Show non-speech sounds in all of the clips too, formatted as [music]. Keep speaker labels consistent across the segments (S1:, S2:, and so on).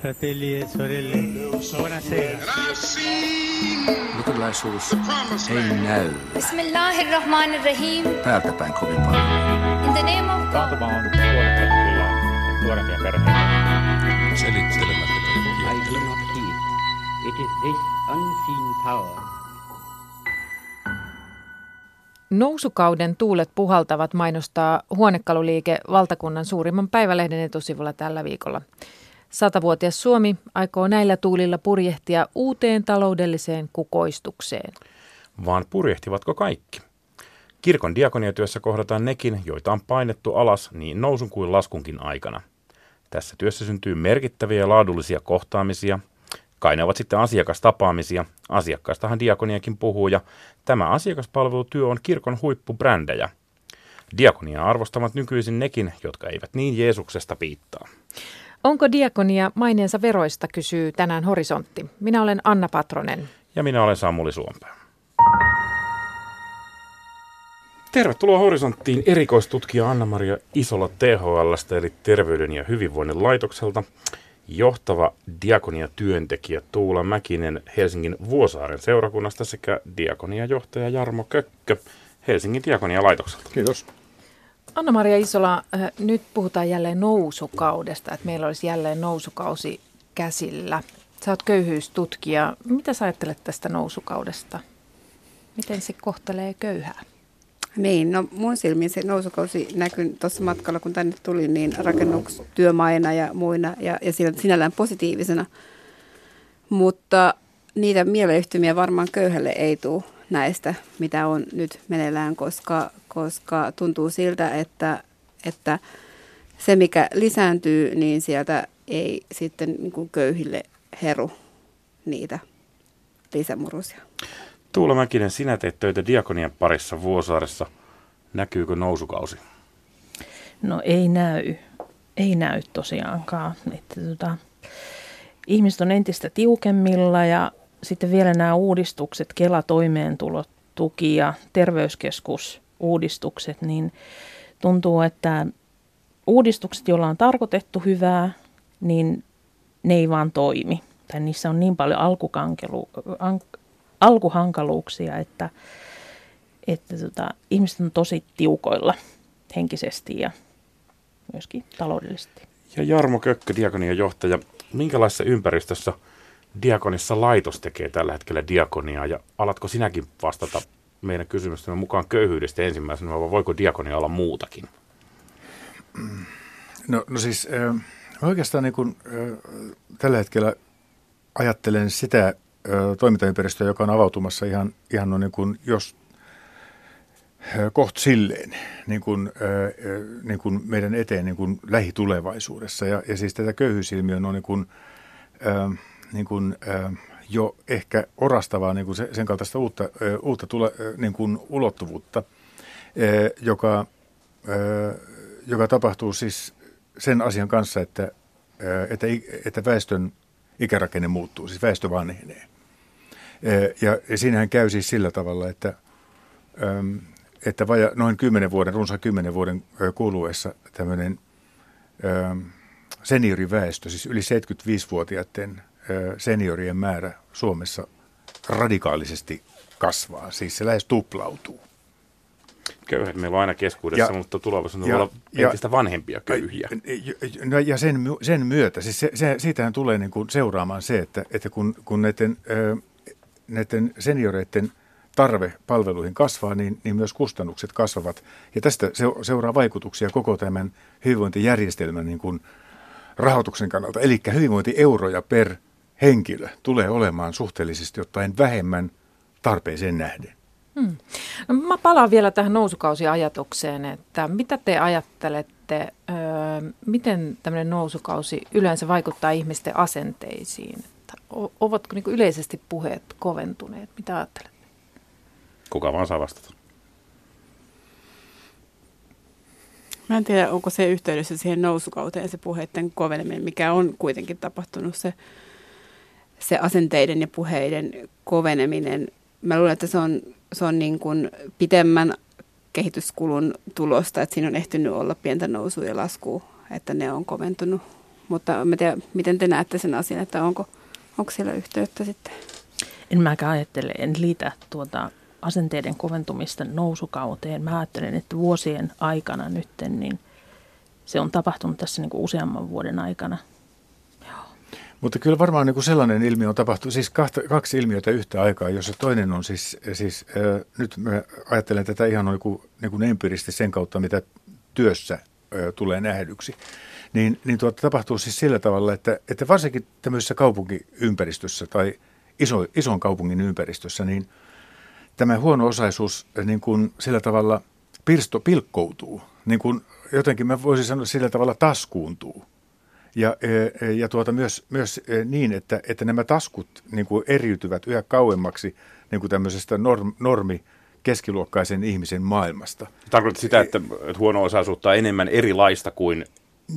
S1: Fratelli e sorelle, buonasera.
S2: Luterilaisuus ei näy
S3: Bismillahirrahmanirrahim.
S2: täältä päin kovin paljon.
S3: In the name of God.
S4: On nuorempia perheitä.
S2: Selittelemättä
S5: I do not heed. It is this unseen power
S6: Nousukauden tuulet puhaltavat mainostaa huonekaluliike valtakunnan suurimman päivälehden etusivulla tällä viikolla. Satavuotias Suomi aikoo näillä tuulilla purjehtia uuteen taloudelliseen kukoistukseen.
S4: Vaan purjehtivatko kaikki? Kirkon diakoniatyössä kohdataan nekin, joita on painettu alas niin nousun kuin laskunkin aikana. Tässä työssä syntyy merkittäviä laadullisia kohtaamisia. Kai ne ovat sitten asiakastapaamisia. Asiakkaistahan diakoniakin puhuu ja tämä asiakaspalvelutyö on kirkon huippubrändejä. Diakonia arvostavat nykyisin nekin, jotka eivät niin Jeesuksesta piittaa.
S6: Onko diakonia maineensa veroista, kysyy tänään Horisontti. Minä olen Anna Patronen.
S4: Ja minä olen Samuli Suompää. Tervetuloa Horisonttiin erikoistutkija Anna-Maria Isola THLstä eli Terveyden ja hyvinvoinnin laitokselta, johtava diakonia-työntekijä Tuula Mäkinen Helsingin Vuosaaren seurakunnasta sekä diakonia-johtaja Jarmo Kökkö Helsingin diakonia-laitokselta.
S7: Kiitos.
S6: Anna-Maria Isola, äh, nyt puhutaan jälleen nousukaudesta, että meillä olisi jälleen nousukausi käsillä. Sä oot köyhyystutkija. Mitä sä ajattelet tästä nousukaudesta? Miten se kohtelee köyhää?
S8: Niin, no mun silmiin se nousukausi näkyi tuossa matkalla, kun tänne tuli, niin rakennustyömaina ja muina ja, ja sinällään positiivisena. Mutta niitä mieleyhtymiä varmaan köyhälle ei tule näistä, mitä on nyt meneillään, koska, koska tuntuu siltä, että, että se mikä lisääntyy, niin sieltä ei sitten niin kuin köyhille heru niitä lisämurusia.
S4: Tuula Mäkinen, sinä teet töitä diakonian parissa Vuosaaressa. Näkyykö nousukausi?
S9: No ei näy. Ei näy tosiaankaan. Että tota, ihmiset on entistä tiukemmilla ja sitten vielä nämä uudistukset, Kela-toimeentulotuki ja terveyskeskusuudistukset, niin tuntuu, että uudistukset, joilla on tarkoitettu hyvää, niin ne ei vaan toimi. Tai niissä on niin paljon alkukankelu, an, alkuhankaluuksia, että, että tota, ihmiset on tosi tiukoilla henkisesti ja myöskin taloudellisesti.
S4: Ja Jarmo Kökkö, diakonian johtaja, minkälaisessa ympäristössä diakonissa laitos tekee tällä hetkellä diakoniaa ja alatko sinäkin vastata meidän kysymystämme mukaan köyhyydestä ensimmäisenä, vai voiko diakonia olla muutakin?
S7: No, no siis äh, oikeastaan niin kuin, äh, tällä hetkellä ajattelen sitä äh, toimintaympäristöä, joka on avautumassa ihan, ihan no niin kuin, jos koht silleen niin kuin, niin kuin meidän eteen niin kuin lähitulevaisuudessa. Ja, ja siis tätä köyhyysilmiö on niin kuin, niin kuin, jo ehkä orastavaa niin kuin sen kaltaista uutta, uutta tule, niin kuin ulottuvuutta, joka, joka tapahtuu siis sen asian kanssa, että, että, että väestön ikärakenne muuttuu, siis väestö vanhenee. Ja, ja siinähän käy siis sillä tavalla, että, että vaja, noin kymmenen vuoden, runsaan kymmenen vuoden kuluessa tämmöinen senioriväestö, siis yli 75-vuotiaiden seniorien määrä Suomessa radikaalisesti kasvaa, siis se lähes tuplautuu.
S4: Köyhät meillä on aina keskuudessa, ja, mutta tulevaisuudessa on olla entistä vanhempia köyhiä.
S7: No, ja sen, sen myötä, siis se, se, siitähän tulee niin kuin seuraamaan se, että, että kun, kun näiden, näiden senioreiden tarve palveluihin kasvaa, niin, niin myös kustannukset kasvavat. Ja tästä seuraa vaikutuksia koko tämän hyvinvointijärjestelmän niin kuin rahoituksen kannalta. Eli hyvinvointieuroja per henkilö tulee olemaan suhteellisesti ottaen vähemmän tarpeeseen nähden.
S6: Hmm. No, mä palaan vielä tähän nousukausiajatukseen, että mitä te ajattelette, öö, miten tämmöinen nousukausi yleensä vaikuttaa ihmisten asenteisiin? Että ovatko niin yleisesti puheet koventuneet? Mitä ajattelette?
S4: Kuka vaan saa vastata?
S8: Mä en tiedä, onko se yhteydessä siihen nousukauteen se puheiden koveneminen, mikä on kuitenkin tapahtunut se, se asenteiden ja puheiden koveneminen. Mä luulen, että se on, se on niin kuin pitemmän kehityskulun tulosta, että siinä on ehtinyt olla pientä nousua ja laskua, että ne on koventunut mutta mä tiedän, miten te näette sen asian, että onko, onko siellä yhteyttä sitten?
S9: En mäkään ajattele, en liitä tuota asenteiden koventumista nousukauteen. Mä ajattelen, että vuosien aikana nyt niin se on tapahtunut tässä niin kuin useamman vuoden aikana.
S7: Mutta kyllä varmaan niin kuin sellainen ilmiö on tapahtunut, siis kahta, kaksi ilmiötä yhtä aikaa, jossa toinen on siis, siis äh, nyt mä ajattelen tätä ihan niin kuin, niin kuin empiiristi sen kautta, mitä työssä äh, tulee nähdyksi. Niin, niin tuota, tapahtuu siis sillä tavalla, että, että varsinkin tämmöisessä kaupunkiympäristössä tai iso, ison kaupungin ympäristössä, niin tämä huono-osaisuus niin kuin sillä tavalla pirsto pilkkoutuu. Niin kuin jotenkin mä voisin sanoa sillä tavalla taskuuntuu. Ja, e, e, ja tuota myös, myös e, niin, että, että nämä taskut niin kuin eriytyvät yhä kauemmaksi niin kuin tämmöisestä norm, normi keskiluokkaisen ihmisen maailmasta.
S4: Tarkoitat sitä, että, että huono-osaisuutta on enemmän erilaista kuin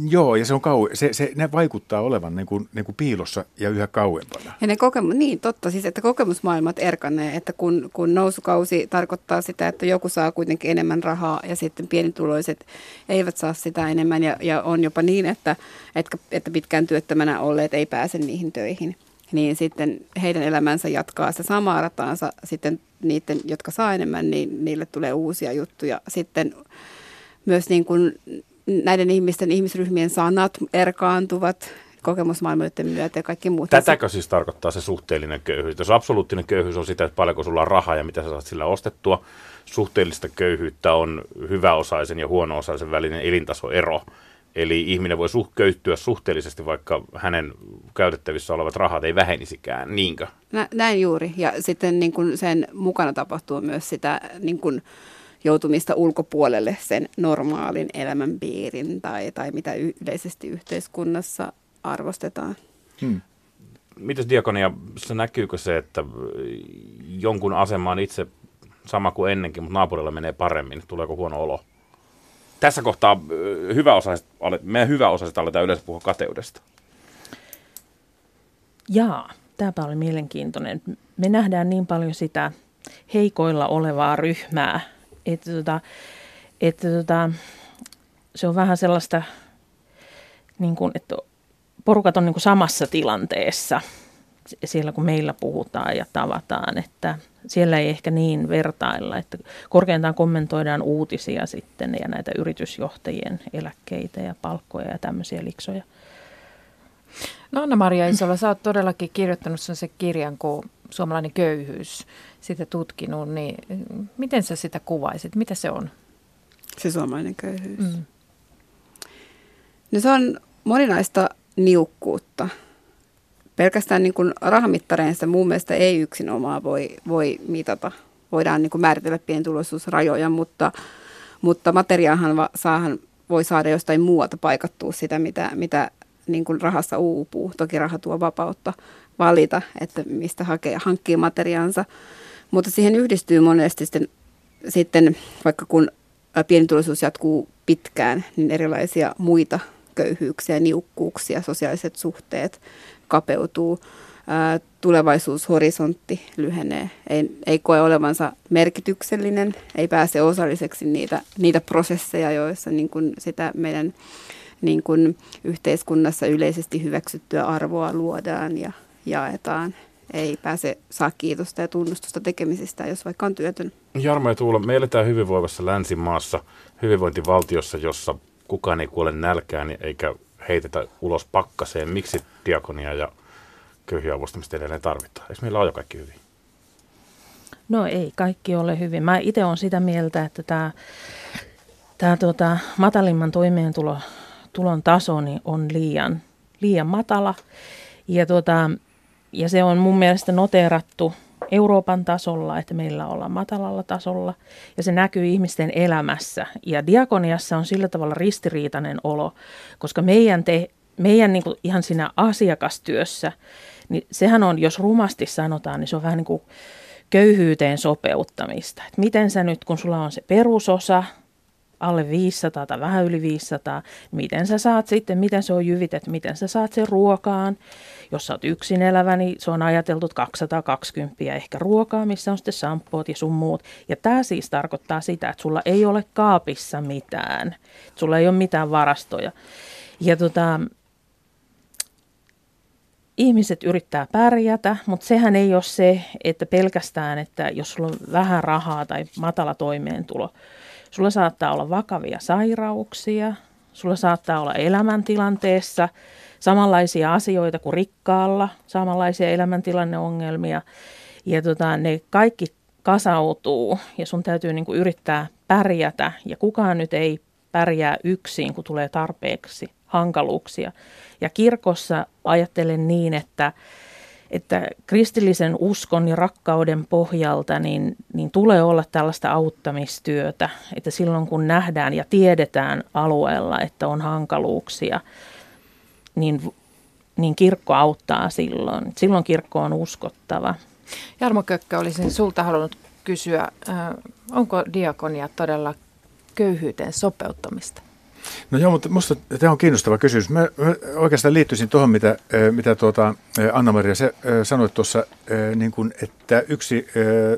S7: Joo, ja se on kau- se, se, ne vaikuttaa olevan niin kuin, niin kuin piilossa ja yhä kauempana.
S8: Ja ne kokemus, niin totta, siis että kokemusmaailmat erkanee, että kun, kun nousukausi tarkoittaa sitä, että joku saa kuitenkin enemmän rahaa ja sitten pienituloiset eivät saa sitä enemmän ja, ja on jopa niin, että, että, että pitkään työttömänä olleet ei pääse niihin töihin, niin sitten heidän elämänsä jatkaa se samaa rataansa, sitten niiden, jotka saa enemmän, niin niille tulee uusia juttuja. Sitten myös niin kuin näiden ihmisten, ihmisryhmien sanat erkaantuvat kokemusmaailmoiden myötä ja kaikki muut.
S4: Tätäkö siis tarkoittaa se suhteellinen köyhyys? Jos absoluuttinen köyhyys on sitä, että paljonko sulla on rahaa ja mitä sä saat sillä ostettua, suhteellista köyhyyttä on hyväosaisen ja huono-osaisen välinen elintasoero. Eli ihminen voi suh- köyttyä suhteellisesti, vaikka hänen käytettävissä olevat rahat ei vähenisikään, niinkö?
S8: Nä, näin juuri. Ja sitten niin kuin sen mukana tapahtuu myös sitä niin kuin, joutumista ulkopuolelle sen normaalin elämänpiirin tai, tai mitä yleisesti yhteiskunnassa arvostetaan. Hmm.
S4: Mitäs Diakonia, se näkyykö se, että jonkun asema on itse sama kuin ennenkin, mutta naapurilla menee paremmin? Tuleeko huono olo? Tässä kohtaa hyväosaiset, meidän hyväosaiset aletaan yleensä puhua kateudesta.
S9: Jaa, tämäpä oli mielenkiintoinen. Me nähdään niin paljon sitä heikoilla olevaa ryhmää, että, tota, että tota, se on vähän sellaista, niin kuin, että porukat on niin kuin samassa tilanteessa siellä, kun meillä puhutaan ja tavataan, että siellä ei ehkä niin vertailla, että korkeintaan kommentoidaan uutisia sitten ja näitä yritysjohtajien eläkkeitä ja palkkoja ja tämmöisiä liksoja.
S6: No Anna-Maria Isola, sä oot todellakin kirjoittanut sen kirjan kuin Suomalainen köyhyys, sitä tutkinut, niin miten sä sitä kuvaisit? Mitä se on?
S8: Se suomalainen köyhyys. Mm. No se on moninaista niukkuutta. Pelkästään niin kuin rahamittareissa mun mielestä ei yksin omaa voi, voi mitata. Voidaan niin kuin määritellä pientuloisuusrajoja, mutta, mutta materiaahan saahan, voi saada jostain muualta paikattua sitä, mitä, mitä niin kuin rahassa uupuu. Toki raha tuo vapautta valita, että mistä hakee, hankkii materiaansa. Mutta siihen yhdistyy monesti sitten, sitten vaikka kun pienituloisuus jatkuu pitkään, niin erilaisia muita köyhyyksiä, niukkuuksia, sosiaaliset suhteet kapeutuu, tulevaisuushorisontti lyhenee, ei, ei koe olevansa merkityksellinen, ei pääse osalliseksi niitä, niitä prosesseja, joissa niin kuin sitä meidän niin kuin yhteiskunnassa yleisesti hyväksyttyä arvoa luodaan ja jaetaan. Ei pääse saa kiitosta ja tunnustusta tekemisistä, jos vaikka on työtön.
S4: Jarmo ja Tuula, me eletään hyvinvoivassa länsimaassa, hyvinvointivaltiossa, jossa kukaan ei kuole nälkään eikä heitetä ulos pakkaseen. Miksi diakonia ja köyhiavustamista edelleen tarvitaan? Eikö meillä ole jo kaikki hyvin?
S9: No ei kaikki ole hyvin. Mä itse olen sitä mieltä, että tämä, tämä tuota, matalimman toimeentulon taso niin on liian, liian matala. Ja, tuota, ja se on mun mielestä noteerattu Euroopan tasolla, että meillä ollaan matalalla tasolla ja se näkyy ihmisten elämässä. Ja diakoniassa on sillä tavalla ristiriitainen olo, koska meidän, te, meidän niin kuin ihan siinä asiakastyössä, niin sehän on, jos rumasti sanotaan, niin se on vähän niin kuin köyhyyteen sopeuttamista. Että miten sä nyt, kun sulla on se perusosa, alle 500 tai vähän yli 500, niin miten sä saat sitten, miten se on jyvitetty, miten sä saat sen ruokaan. Jos sä oot yksin elävä, niin se on ajateltu 220 ehkä ruokaa, missä on sitten sampoot ja sun muut. Ja tämä siis tarkoittaa sitä, että sulla ei ole kaapissa mitään, sulla ei ole mitään varastoja. Ja tota, ihmiset yrittää pärjätä, mutta sehän ei ole se, että pelkästään, että jos sulla on vähän rahaa tai matala toimeentulo, sulla saattaa olla vakavia sairauksia, sulla saattaa olla elämäntilanteessa samanlaisia asioita kuin rikkaalla, samanlaisia elämäntilanneongelmia. Ja tota, ne kaikki kasautuu ja sun täytyy niin kuin yrittää pärjätä ja kukaan nyt ei pärjää yksin, kun tulee tarpeeksi hankaluuksia. Ja kirkossa ajattelen niin, että, että kristillisen uskon ja rakkauden pohjalta niin, niin tulee olla tällaista auttamistyötä, että silloin kun nähdään ja tiedetään alueella, että on hankaluuksia, niin, niin kirkko auttaa silloin. Silloin kirkko on uskottava.
S6: Jarmo Kökkö, olisin sulta halunnut kysyä, onko diakonia todella köyhyyteen sopeuttamista?
S7: No joo, mutta minusta tämä on kiinnostava kysymys. Mä, mä oikeastaan liittyisin tuohon, mitä, mitä tuota, Anna-Maria se, sanoit tuossa, niin kuin, että yksi,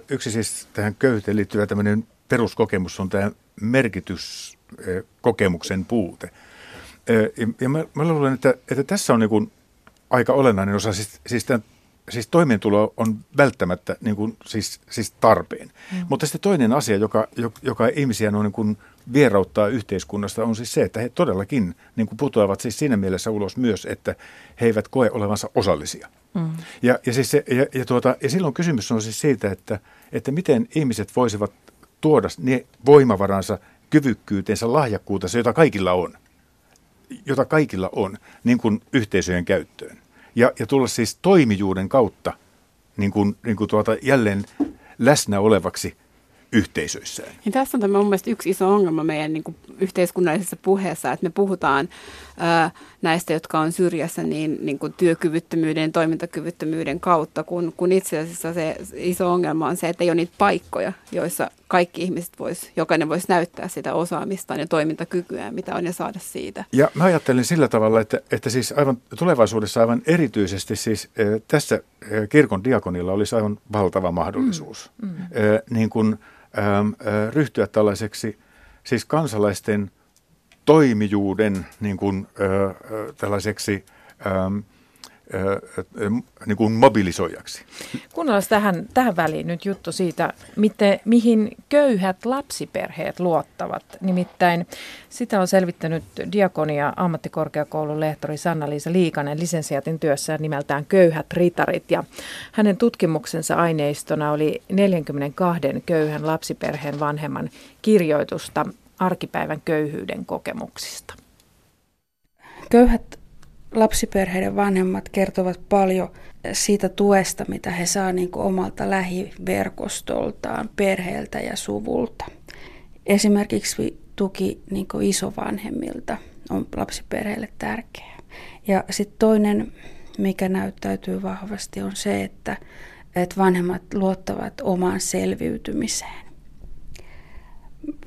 S7: yksi siis tähän köyhyyteen liittyvä tämmöinen peruskokemus on tämä merkityskokemuksen puute. Ja mä, mä luulen, että, että tässä on niin kuin aika olennainen osa, siis, siis tämän siis toimeentulo on välttämättä niin kuin, siis, siis tarpeen. Mm. Mutta sitten toinen asia, joka, joka ihmisiä on niin kuin vierauttaa yhteiskunnasta, on siis se, että he todellakin niin kuin putoavat siis siinä mielessä ulos myös, että he eivät koe olevansa osallisia. Mm. Ja, ja, siis se, ja, ja, tuota, ja silloin kysymys on siis siitä, että, että miten ihmiset voisivat tuoda ne voimavaransa, kyvykkyytensä, lahjakkuutensa, jota kaikilla on, jota kaikilla on, niin kuin yhteisöjen käyttöön ja, ja tulla siis toimijuuden kautta niin kuin, niin kuin tuota, jälleen läsnä olevaksi yhteisöissään.
S8: Niin tässä on tämä mun mielestä yksi iso ongelma meidän niin kuin yhteiskunnallisessa puheessa, että me puhutaan ää, näistä, jotka on syrjässä niin, niin kuin työkyvyttömyyden, toimintakyvyttömyyden kautta, kun, kun itse asiassa se iso ongelma on se, että ei ole niitä paikkoja, joissa kaikki ihmiset vois, jokainen voisi näyttää sitä osaamistaan ja toimintakykyä, mitä on ja saada siitä.
S7: Ja mä ajattelen sillä tavalla, että, että siis aivan tulevaisuudessa aivan erityisesti siis äh, tässä äh, kirkon diakonilla olisi aivan valtava mahdollisuus. Mm, mm. Äh, niin kuin, äh, ryhtyä tällaiseksi siis kansalaisten toimijuuden niin kuin, äh, tällaiseksi ähm, niin kuin mobilisoijaksi.
S6: Kuunnellaan tähän, tähän väliin nyt juttu siitä, miten, mihin köyhät lapsiperheet luottavat. Nimittäin sitä on selvittänyt Diakonia ammattikorkeakoulun lehtori Sanna-Liisa Liikanen lisensiaatin työssä nimeltään Köyhät ritarit. Ja hänen tutkimuksensa aineistona oli 42 köyhän lapsiperheen vanhemman kirjoitusta arkipäivän köyhyyden kokemuksista.
S10: Köyhät lapsiperheiden vanhemmat kertovat paljon siitä tuesta, mitä he saavat niin omalta lähiverkostoltaan, perheeltä ja suvulta. Esimerkiksi tuki niin isovanhemmilta on lapsiperheelle tärkeää. Ja sitten toinen, mikä näyttäytyy vahvasti, on se, että, että vanhemmat luottavat omaan selviytymiseen.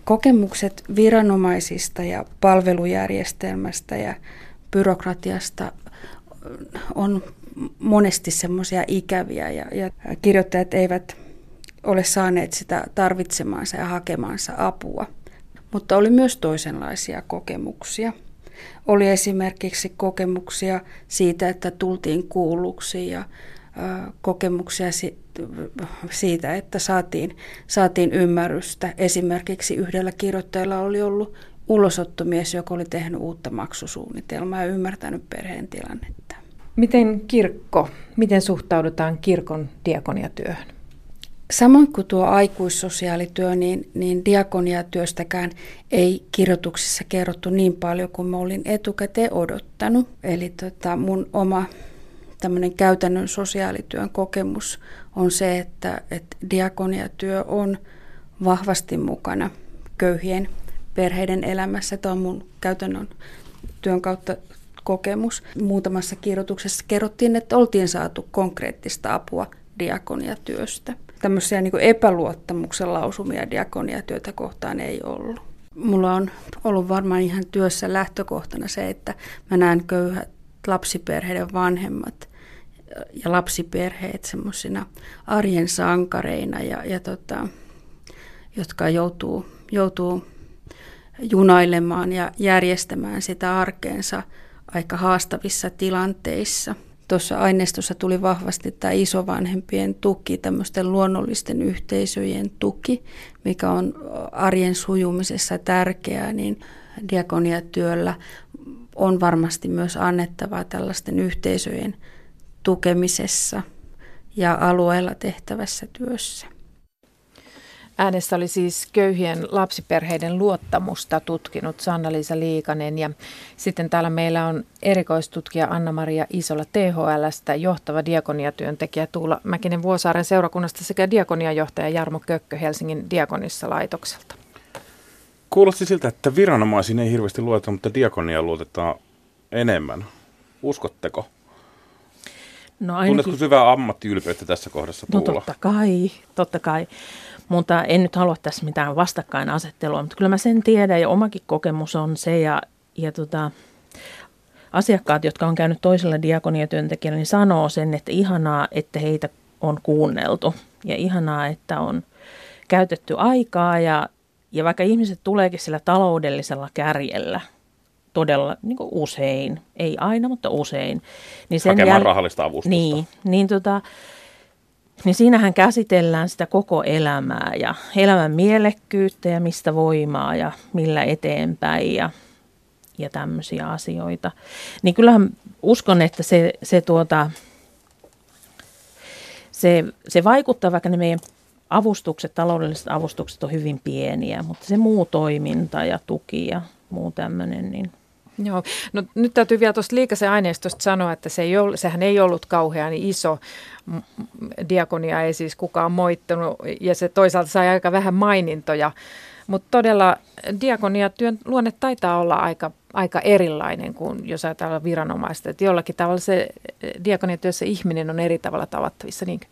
S10: Kokemukset viranomaisista ja palvelujärjestelmästä ja byrokratiasta on monesti semmoisia ikäviä ja, ja kirjoittajat eivät ole saaneet sitä tarvitsemaansa ja hakemaansa apua. Mutta oli myös toisenlaisia kokemuksia. Oli esimerkiksi kokemuksia siitä, että tultiin kuulluksi ja kokemuksia siitä, että saatiin, saatiin ymmärrystä. Esimerkiksi yhdellä kirjoittajalla oli ollut ulosottomies, joka oli tehnyt uutta maksusuunnitelmaa ja ymmärtänyt perheen tilannetta.
S6: Miten kirkko, miten suhtaudutaan kirkon diakoniatyöhön?
S10: Samoin kuin tuo aikuissosiaalityö, niin, niin diakoniatyöstäkään ei kirjoituksissa kerrottu niin paljon kuin mä olin etukäteen odottanut. Eli tota, mun oma tämmöinen käytännön sosiaalityön kokemus on se, että, että diakoniatyö on vahvasti mukana köyhien perheiden elämässä. Tämä on mun käytännön työn kautta kokemus. Muutamassa kirjoituksessa kerrottiin, että oltiin saatu konkreettista apua diakoniatyöstä. Tämmöisiä niin epäluottamuksen lausumia diakoniatyötä kohtaan ei ollut. Mulla on ollut varmaan ihan työssä lähtökohtana se, että mä näen köyhät lapsiperheiden vanhemmat ja lapsiperheet semmoisina arjen sankareina, ja, ja tota, jotka joutuu, joutuu junailemaan ja järjestämään sitä arkeensa aika haastavissa tilanteissa. tuossa aineistossa tuli vahvasti tämä isovanhempien tuki, tämmöisten luonnollisten yhteisöjen tuki, mikä on arjen sujumisessa tärkeää, niin diakoniatyöllä on varmasti myös annettavaa tällaisten yhteisöjen tukemisessa ja alueella tehtävässä työssä.
S6: Äänessä oli siis köyhien lapsiperheiden luottamusta tutkinut Sanna-Liisa Liikanen ja sitten täällä meillä on erikoistutkija Anna-Maria Isola THLstä, johtava diakoniatyöntekijä Tuula Mäkinen Vuosaaren seurakunnasta sekä diakoniajohtaja Jarmo Kökkö Helsingin diakonissa laitokselta.
S4: Kuulosti siltä, että viranomaisiin ei hirveästi luoteta, mutta diakonia luotetaan enemmän. Uskotteko?
S9: No ainakin...
S4: Tunnetko syvää ammattiylpeyttä tässä kohdassa,
S9: No
S4: Tuula?
S9: totta kai, totta kai. Mutta en nyt halua tässä mitään vastakkainasettelua, mutta kyllä mä sen tiedän ja omakin kokemus on se ja, ja tota, asiakkaat, jotka on käynyt toisella diakoniatyöntekijällä, niin sanoo sen, että ihanaa, että heitä on kuunneltu ja ihanaa, että on käytetty aikaa ja, ja vaikka ihmiset tuleekin sillä taloudellisella kärjellä todella niin kuin usein, ei aina, mutta usein. Niin
S4: Hakemaan rahallista avustusta.
S9: Niin, niin, tota, niin siinähän käsitellään sitä koko elämää ja elämän mielekkyyttä ja mistä voimaa ja millä eteenpäin ja, ja tämmöisiä asioita. Niin kyllähän uskon, että se, se, tuota, se, se vaikuttaa, vaikka ne meidän avustukset, taloudelliset avustukset on hyvin pieniä, mutta se muu toiminta ja tuki ja muu tämmöinen, niin
S6: Joo, no nyt täytyy vielä tuosta liikasen aineistosta sanoa, että se ei ollut, sehän ei ollut kauhean iso. Diakonia ei siis kukaan moittanut ja se toisaalta sai aika vähän mainintoja. Mutta todella diakoniatyön luonne taitaa olla aika, aika erilainen kuin jos ajatellaan viranomaista. Että jollakin tavalla se diakoniatyössä ihminen on eri tavalla tavattavissa, niinkö?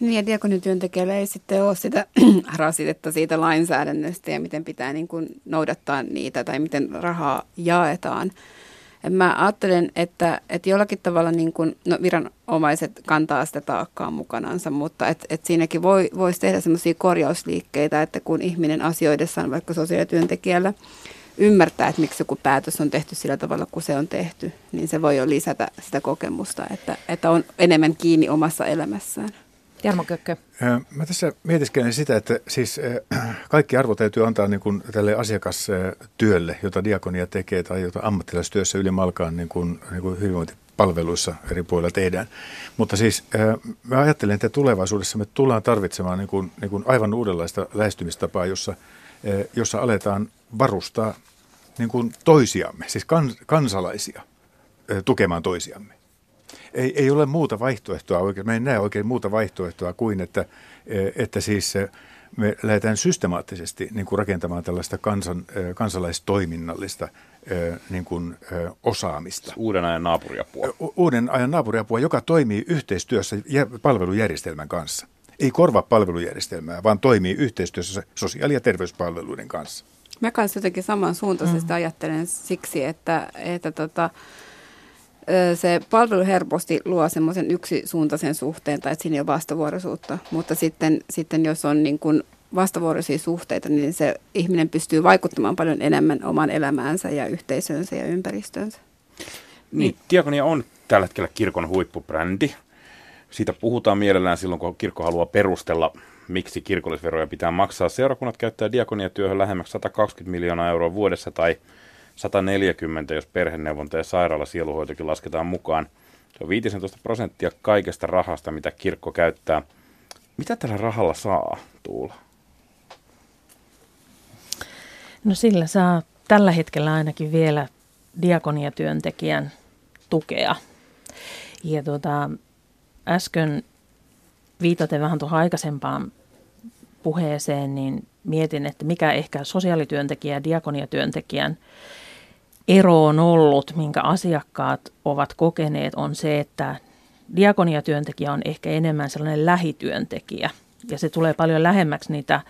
S8: Niin ja diakonityöntekijällä ei sitten ole sitä [clears throat] rasitetta siitä lainsäädännöstä ja miten pitää niin kuin noudattaa niitä tai miten rahaa jaetaan. Mä ajattelen, että, että jollakin tavalla niin kuin, no viranomaiset kantaa sitä taakkaa mukanansa, mutta et, et siinäkin voi, voisi tehdä semmoisia korjausliikkeitä, että kun ihminen asioidessaan vaikka sosiaalityöntekijällä ymmärtää, että miksi joku päätös on tehty sillä tavalla, kun se on tehty, niin se voi jo lisätä sitä kokemusta, että, että on enemmän kiinni omassa elämässään.
S6: Jarmo Kökkö.
S7: Mä tässä mietiskelen sitä, että siis [clears throat] kaikki arvo täytyy antaa niin kuin tälle asiakastyölle, jota diakonia tekee tai jota ammattilaistyössä ylimalkaan niin kuin, niin kuin hyvinvointipalveluissa eri puolilla tehdään. Mutta siis mä ajattelen, että tulevaisuudessa me tullaan tarvitsemaan niin kuin, niin kuin aivan uudenlaista lähestymistapaa, jossa, jossa aletaan varustaa niin kuin toisiamme, siis kans, kansalaisia tukemaan toisiamme ei, ei ole muuta vaihtoehtoa oikein. Me ei näe oikein muuta vaihtoehtoa kuin, että, että siis me lähdetään systemaattisesti niin kuin rakentamaan tällaista kansan, kansalaistoiminnallista niin kuin, osaamista.
S4: Uuden ajan naapuriapua.
S7: Uuden ajan naapuriapua, joka toimii yhteistyössä palvelujärjestelmän kanssa. Ei korvaa palvelujärjestelmää, vaan toimii yhteistyössä sosiaali- ja terveyspalveluiden kanssa.
S8: Mä kanssa jotenkin samansuuntaisesti mm. ajattelen siksi, että, että tota, se palvelu helposti luo semmoisen yksisuuntaisen suhteen tai että siinä ei ole vastavuoroisuutta, mutta sitten, sitten jos on niin kuin vastavuoroisia suhteita, niin se ihminen pystyy vaikuttamaan paljon enemmän oman elämäänsä ja yhteisönsä ja ympäristönsä.
S4: Niin, Diakonia on tällä hetkellä kirkon huippubrändi. Siitä puhutaan mielellään silloin, kun kirkko haluaa perustella, miksi kirkollisveroja pitää maksaa. Seurakunnat käyttää diakoniatyöhön lähemmäksi 120 miljoonaa euroa vuodessa tai 140, jos perheneuvonta ja sairaala sieluhoitokin lasketaan mukaan. Se on 15 prosenttia kaikesta rahasta, mitä kirkko käyttää. Mitä tällä rahalla saa, Tuula?
S9: No sillä saa tällä hetkellä ainakin vielä diakoniatyöntekijän tukea. Ja tuota, äsken viitaten vähän tuohon aikaisempaan puheeseen, niin mietin, että mikä ehkä sosiaalityöntekijä ja diakoniatyöntekijän ero on ollut, minkä asiakkaat ovat kokeneet, on se, että diakoniatyöntekijä on ehkä enemmän sellainen lähityöntekijä. Ja se tulee paljon lähemmäksi niitä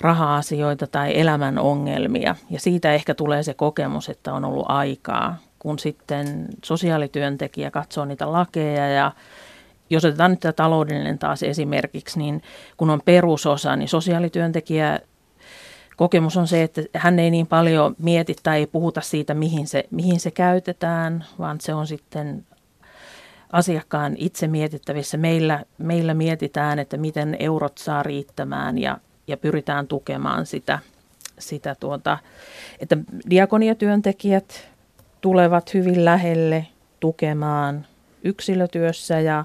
S9: raha-asioita tai elämän ongelmia. Ja siitä ehkä tulee se kokemus, että on ollut aikaa, kun sitten sosiaalityöntekijä katsoo niitä lakeja ja jos otetaan nyt tämä taloudellinen taas esimerkiksi, niin kun on perusosa, niin sosiaalityöntekijä kokemus on se, että hän ei niin paljon mieti tai ei puhuta siitä, mihin se, mihin se käytetään, vaan se on sitten asiakkaan itse mietittävissä. Meillä, meillä mietitään, että miten eurot saa riittämään ja, ja pyritään tukemaan sitä, sitä tuota, että diakoniatyöntekijät tulevat hyvin lähelle tukemaan yksilötyössä ja,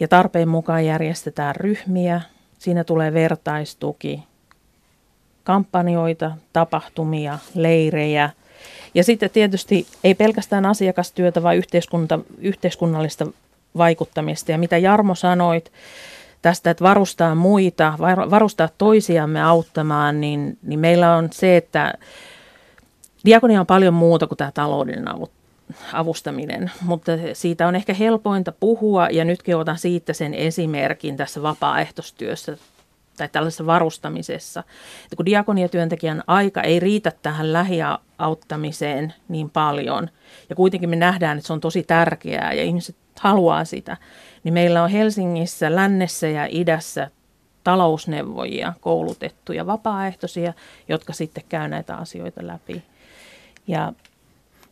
S9: ja tarpeen mukaan järjestetään ryhmiä. Siinä tulee vertaistuki, kampanjoita, tapahtumia, leirejä – ja sitten tietysti ei pelkästään asiakastyötä, vaan yhteiskunta, yhteiskunnallista vaikuttamista. Ja mitä Jarmo sanoit tästä, että varustaa muita, varustaa toisiamme auttamaan, niin, niin meillä on se, että diakonia on paljon muuta kuin tämä taloudellinen avustaminen, mutta siitä on ehkä helpointa puhua. Ja nytkin otan siitä sen esimerkin tässä vapaaehtoistyössä tai tällaisessa varustamisessa. Että kun diakoniatyöntekijän aika ei riitä tähän lähiauttamiseen niin paljon, ja kuitenkin me nähdään, että se on tosi tärkeää ja ihmiset haluaa sitä, niin meillä on Helsingissä, lännessä ja idässä talousneuvojia, koulutettuja vapaaehtoisia, jotka sitten käy näitä asioita läpi. Ja,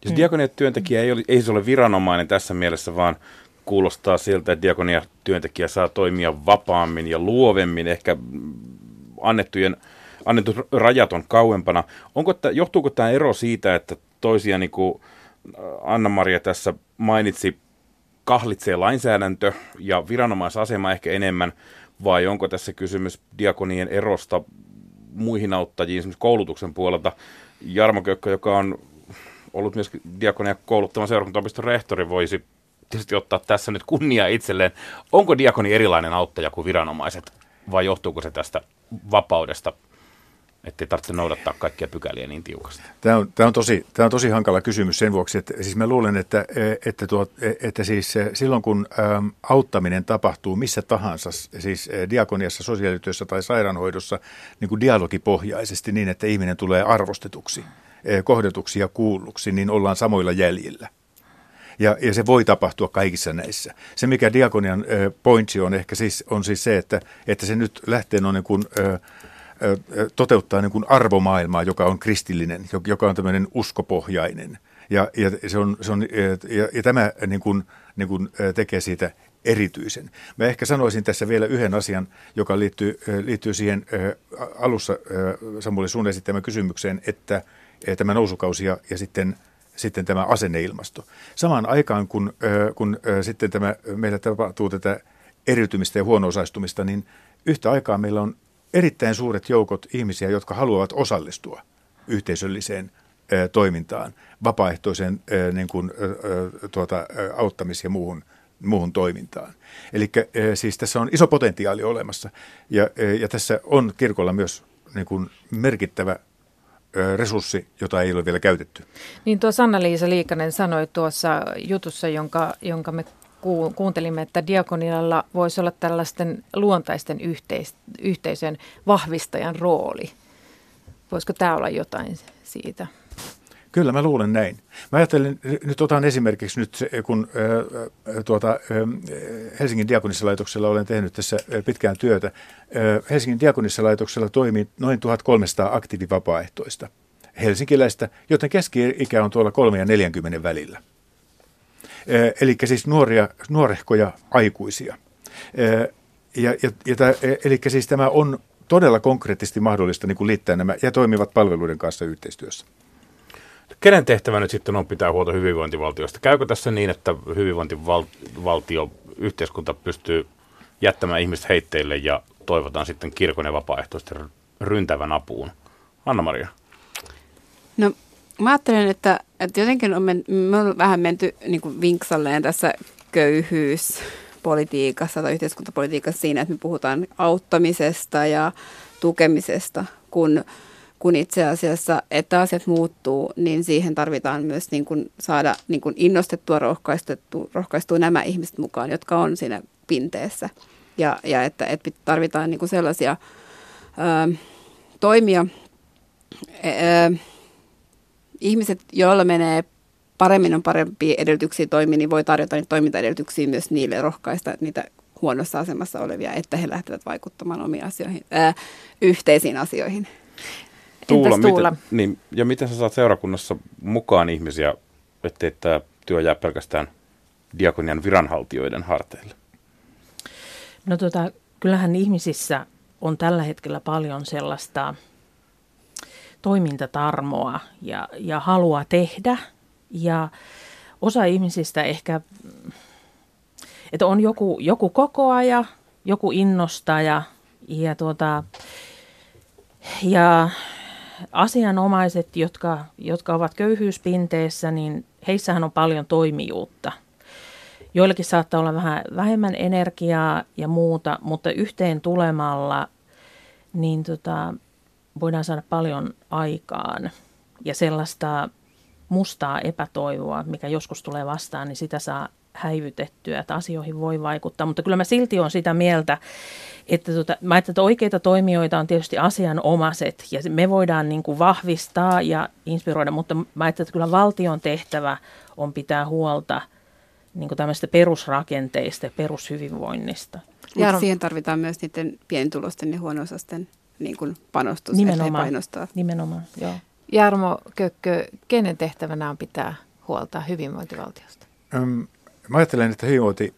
S4: Jos diakoniatyöntekijä ei, ole, ei se ole viranomainen tässä mielessä, vaan kuulostaa siltä, että diakonia-työntekijä saa toimia vapaammin ja luovemmin, ehkä annettujen, annetut rajat on kauempana. Onko tämä, johtuuko tämä ero siitä, että toisia niin kuin Anna-Maria tässä mainitsi, kahlitsee lainsäädäntö ja viranomaisasema ehkä enemmän, vai onko tässä kysymys diakonien erosta muihin auttajiin, esimerkiksi koulutuksen puolelta? Jarmo Kökkö, joka on ollut myös diakonia kouluttavan seurakuntaopiston rehtori, voisi tietysti ottaa tässä nyt kunnia itselleen. Onko diakoni erilainen auttaja kuin viranomaiset vai johtuuko se tästä vapaudesta, ettei tarvitse noudattaa kaikkia pykäliä niin tiukasti?
S7: Tämä on, tämä on, tosi, tämä on tosi hankala kysymys sen vuoksi, että siis mä luulen, että, että, tuo, että siis silloin kun äm, auttaminen tapahtuu missä tahansa, siis diakoniassa, sosiaalityössä tai sairaanhoidossa niin kuin dialogipohjaisesti niin, että ihminen tulee arvostetuksi, kohdetuksi ja kuulluksi, niin ollaan samoilla jäljillä – ja, ja se voi tapahtua kaikissa näissä. Se, mikä diakonian pointsi on ehkä siis, on siis se, että, että se nyt lähtee noin niin kuin, ö, toteuttaa niin kuin arvomaailmaa, joka on kristillinen, joka on tämmöinen uskopohjainen. Ja, ja, se on, se on, ja, ja tämä niin kuin, niin kuin tekee siitä erityisen. Mä ehkä sanoisin tässä vielä yhden asian, joka liittyy, liittyy siihen alussa Samuli sun esittämään kysymykseen, että tämä nousukausi ja, ja sitten – sitten tämä asenneilmasto. Samaan aikaan, kun, kun sitten tämä, meillä tapahtuu tätä eriytymistä ja huono-osaistumista, niin yhtä aikaa meillä on erittäin suuret joukot ihmisiä, jotka haluavat osallistua yhteisölliseen toimintaan, vapaaehtoiseen niin kuin, tuota, auttamis- ja muuhun, muuhun toimintaan. Eli siis tässä on iso potentiaali olemassa ja, ja tässä on kirkolla myös niin kuin merkittävä resurssi, jota ei ole vielä käytetty.
S6: Niin tuo Sanna-Liisa Liikanen sanoi tuossa jutussa, jonka, jonka me kuuntelimme, että diakonialla voisi olla tällaisten luontaisten yhteis- yhteisön vahvistajan rooli. Voisiko tämä olla jotain siitä?
S7: Kyllä, mä luulen näin. Mä ajattelen, nyt otan esimerkiksi nyt, kun tuota, äh, Helsingin diakonissalaitoksella olen tehnyt tässä pitkään työtä. Äh, Helsingin diakonissalaitoksella toimii noin 1300 aktiivivapaaehtoista helsinkiläistä, joten keski-ikä on tuolla 3 ja 40 välillä. Eli siis nuoria, nuorehkoja aikuisia. Ja, ja, ja tämä, eli siis tämä on todella konkreettisesti mahdollista niin kuin liittää nämä ja toimivat palveluiden kanssa yhteistyössä.
S4: Kenen tehtävä nyt sitten on pitää huolta hyvinvointivaltiosta? Käykö tässä niin, että hyvinvointivaltio, yhteiskunta pystyy jättämään ihmiset heitteille ja toivotaan sitten kirkon ja vapaaehtoisten ryntävän apuun? Anna-Maria.
S8: No mä ajattelen, että, että jotenkin on men, me on vähän menty niin kuin vinksalleen tässä köyhyyspolitiikassa tai yhteiskuntapolitiikassa siinä, että me puhutaan auttamisesta ja tukemisesta, kun kun itse asiassa, että asiat muuttuu, niin siihen tarvitaan myös niin kuin saada niin kuin innostettua, rohkaistua nämä ihmiset mukaan, jotka on siinä pinteessä. Ja, ja että, että tarvitaan niin kuin sellaisia ö, toimia. Ö, ihmiset, joilla menee paremmin on parempia edellytyksiä toimia, niin voi tarjota niitä toimintaedellytyksiä myös niille rohkaista niitä huonossa asemassa olevia, että he lähtevät vaikuttamaan omiin asioihin, ää, yhteisiin asioihin.
S4: Tuula, Tuula? Miten, niin, ja miten sä saat seurakunnassa mukaan ihmisiä, ettei tämä työ jää pelkästään diakonian viranhaltijoiden harteille?
S9: No tota, kyllähän ihmisissä on tällä hetkellä paljon sellaista toimintatarmoa ja, ja halua tehdä. Ja osa ihmisistä ehkä, että on joku, joku kokoaja, joku innostaja ja, tuota, ja asianomaiset, jotka, jotka ovat köyhyyspinteessä, niin heissähän on paljon toimijuutta. Joillakin saattaa olla vähän vähemmän energiaa ja muuta, mutta yhteen tulemalla niin tota, voidaan saada paljon aikaan. Ja sellaista mustaa epätoivoa, mikä joskus tulee vastaan, niin sitä saa häivytettyä, että asioihin voi vaikuttaa. Mutta kyllä mä silti on sitä mieltä, että, tota, mä että oikeita toimijoita on tietysti asianomaiset ja me voidaan niin kuin vahvistaa ja inspiroida, mutta mä että kyllä valtion tehtävä on pitää huolta niin kuin tämmöistä perusrakenteista ja perushyvinvoinnista.
S8: Ja siihen tarvitaan myös niiden pienitulosten ja huono-osasten niin kuin panostus,
S9: nimenomaan, painostaa. Nimenomaan, joo.
S6: Jarmo Kökkö, kenen tehtävänä on pitää huolta hyvinvointivaltiosta?
S7: Öm, mä ajattelen, että hyvinvointi,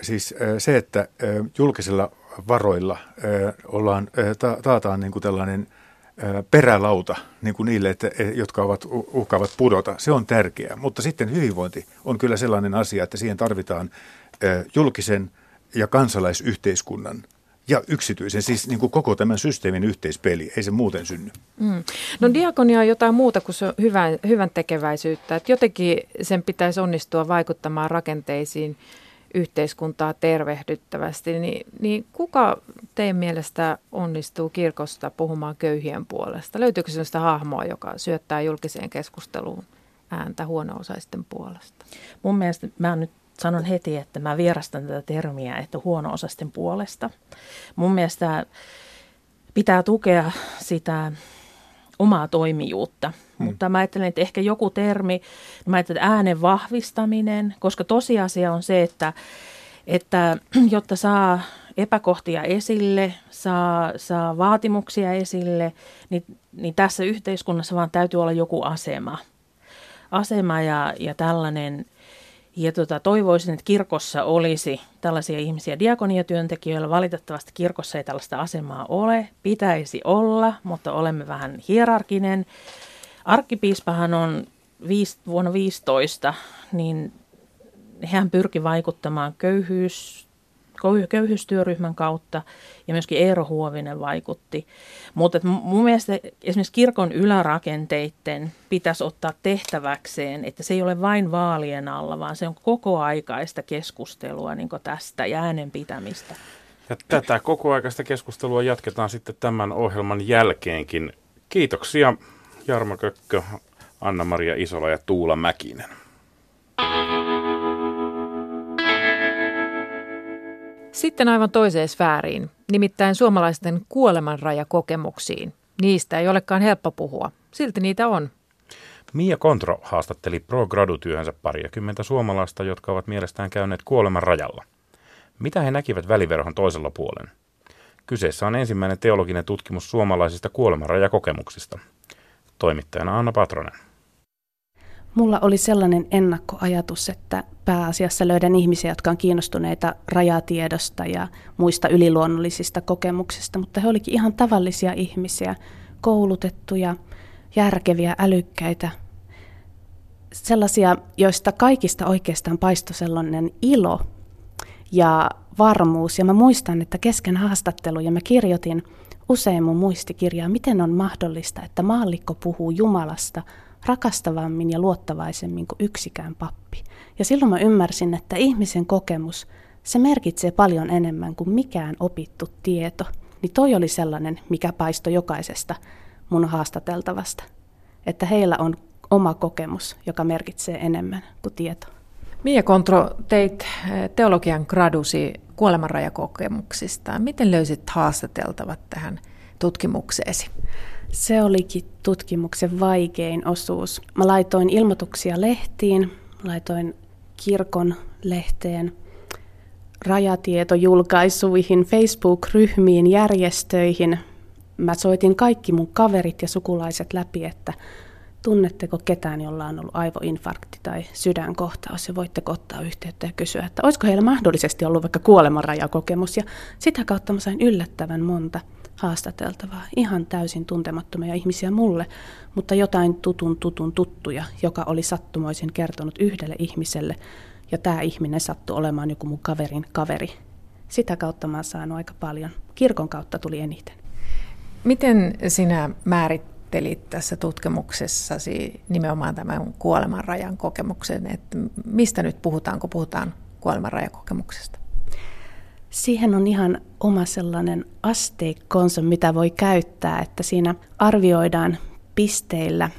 S7: siis se, että julkisilla varoilla ollaan, ta, taataan niin kuin tällainen perälauta niin kuin niille, että, e, jotka ovat, uhkaavat pudota, se on tärkeää. Mutta sitten hyvinvointi on kyllä sellainen asia, että siihen tarvitaan julkisen ja kansalaisyhteiskunnan ja yksityisen, siis niin kuin koko tämän systeemin yhteispeli, ei se muuten synny. Mm.
S6: No diakonia on jotain muuta kuin se hyvän, hyvän tekeväisyyttä, että jotenkin sen pitäisi onnistua vaikuttamaan rakenteisiin yhteiskuntaa tervehdyttävästi, niin, niin kuka teidän mielestä onnistuu kirkosta puhumaan köyhien puolesta? Löytyykö sellaista hahmoa, joka syöttää julkiseen keskusteluun ääntä huono-osaisten puolesta?
S9: Mun mielestä mä nyt sanon heti, että mä vierastan tätä termiä, että huono-osasten puolesta. Mun mielestä pitää tukea sitä omaa toimijuutta. Hmm. Mutta mä ajattelen, että ehkä joku termi, mä ajattelen, että äänen vahvistaminen, koska tosiasia on se, että, että jotta saa epäkohtia esille, saa, saa vaatimuksia esille, niin, niin tässä yhteiskunnassa vaan täytyy olla joku asema. Asema ja, ja tällainen ja tota, toivoisin, että kirkossa olisi tällaisia ihmisiä diakoniatyöntekijöillä. Valitettavasti kirkossa ei tällaista asemaa ole. Pitäisi olla, mutta olemme vähän hierarkinen. Arkkipiispahan on viis, vuonna 15, niin hän pyrki vaikuttamaan köyhyys, köyhyystyöryhmän kautta ja myöskin Eero Huovinen vaikutti. Mutta mun mielestä esimerkiksi kirkon ylärakenteiden pitäisi ottaa tehtäväkseen, että se ei ole vain vaalien alla, vaan se on koko aikaista keskustelua niin tästä ja äänen pitämistä.
S4: Ja tätä kokoaikaista keskustelua jatketaan sitten tämän ohjelman jälkeenkin. Kiitoksia Jarmo Kökkö, Anna-Maria Isola ja Tuula Mäkinen.
S6: Sitten aivan toiseen sfääriin, nimittäin suomalaisten kuolemanrajakokemuksiin. Niistä ei olekaan helppo puhua, silti niitä on.
S4: Mia Kontro haastatteli pro-gradutyöhönsä pariakymmentä suomalaista, jotka ovat mielestään käyneet kuoleman rajalla. Mitä he näkivät väliverhon toisella puolen? Kyseessä on ensimmäinen teologinen tutkimus suomalaisista kuolemanrajakokemuksista. Toimittajana Anna Patronen.
S11: Mulla oli sellainen ennakkoajatus, että pääasiassa löydän ihmisiä, jotka on kiinnostuneita rajatiedosta ja muista yliluonnollisista kokemuksista, mutta he olikin ihan tavallisia ihmisiä, koulutettuja, järkeviä, älykkäitä, sellaisia, joista kaikista oikeastaan paistoi sellainen ilo ja varmuus. Ja mä muistan, että kesken haastatteluja mä kirjoitin usein mun muistikirjaa, miten on mahdollista, että maallikko puhuu Jumalasta – rakastavammin ja luottavaisemmin kuin yksikään pappi. Ja silloin mä ymmärsin, että ihmisen kokemus, se merkitsee paljon enemmän kuin mikään opittu tieto. Niin toi oli sellainen, mikä paistoi jokaisesta mun haastateltavasta. Että heillä on oma kokemus, joka merkitsee enemmän kuin tieto.
S6: Mia Kontro, teit eh, teologian gradusi kuolemanrajakokemuksista. Miten löysit haastateltavat tähän tutkimukseesi?
S11: Se olikin tutkimuksen vaikein osuus. Mä laitoin ilmoituksia lehtiin, laitoin kirkon lehteen, rajatietojulkaisuihin, Facebook-ryhmiin, järjestöihin. Mä soitin kaikki mun kaverit ja sukulaiset läpi, että tunnetteko ketään, jolla on ollut aivoinfarkti tai sydänkohtaus ja voitteko ottaa yhteyttä ja kysyä, että olisiko heillä mahdollisesti ollut vaikka kuolemanrajakokemus ja sitä kautta mä sain yllättävän monta haastateltavaa, ihan täysin tuntemattomia ihmisiä mulle, mutta jotain tutun tutun tuttuja, joka oli sattumoisin kertonut yhdelle ihmiselle ja tämä ihminen sattui olemaan joku mun kaverin kaveri. Sitä kautta mä oon saanut aika paljon. Kirkon kautta tuli eniten.
S6: Miten sinä määrittelit tässä tutkimuksessasi nimenomaan tämän kuolemanrajan kokemuksen, että mistä nyt puhutaan, kun puhutaan kuolemanrajakokemuksesta?
S11: Siihen on ihan oma sellainen asteikkonsa, mitä voi käyttää, että siinä arvioidaan pisteillä,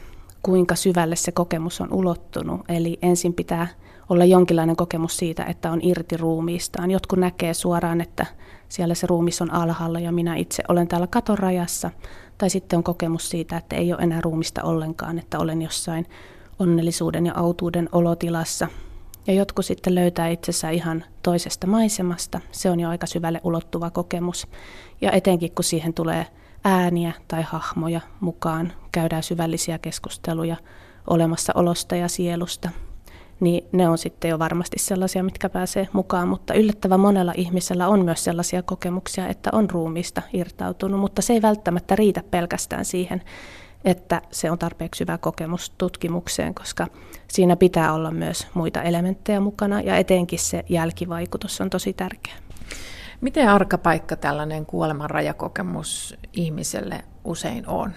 S11: kuinka syvälle se kokemus on ulottunut. Eli ensin pitää olla jonkinlainen kokemus siitä, että on irti ruumiistaan. Jotkut näkee suoraan, että siellä se ruumis on alhaalla ja minä itse olen täällä katorajassa. Tai sitten on kokemus siitä, että ei ole enää ruumista ollenkaan, että olen jossain onnellisuuden ja autuuden olotilassa. Ja jotkut sitten löytää itsensä ihan toisesta maisemasta. Se on jo aika syvälle ulottuva kokemus. Ja etenkin kun siihen tulee ääniä tai hahmoja mukaan, käydään syvällisiä keskusteluja olemassaolosta ja sielusta, niin ne on sitten jo varmasti sellaisia, mitkä pääsee mukaan. Mutta yllättävän monella ihmisellä on myös sellaisia kokemuksia, että on ruumiista irtautunut, mutta se ei välttämättä riitä pelkästään siihen, että se on tarpeeksi hyvä kokemus tutkimukseen, koska siinä pitää olla myös muita elementtejä mukana ja etenkin se jälkivaikutus on tosi tärkeä.
S6: Miten arka paikka tällainen kuolemanrajakokemus ihmiselle usein on?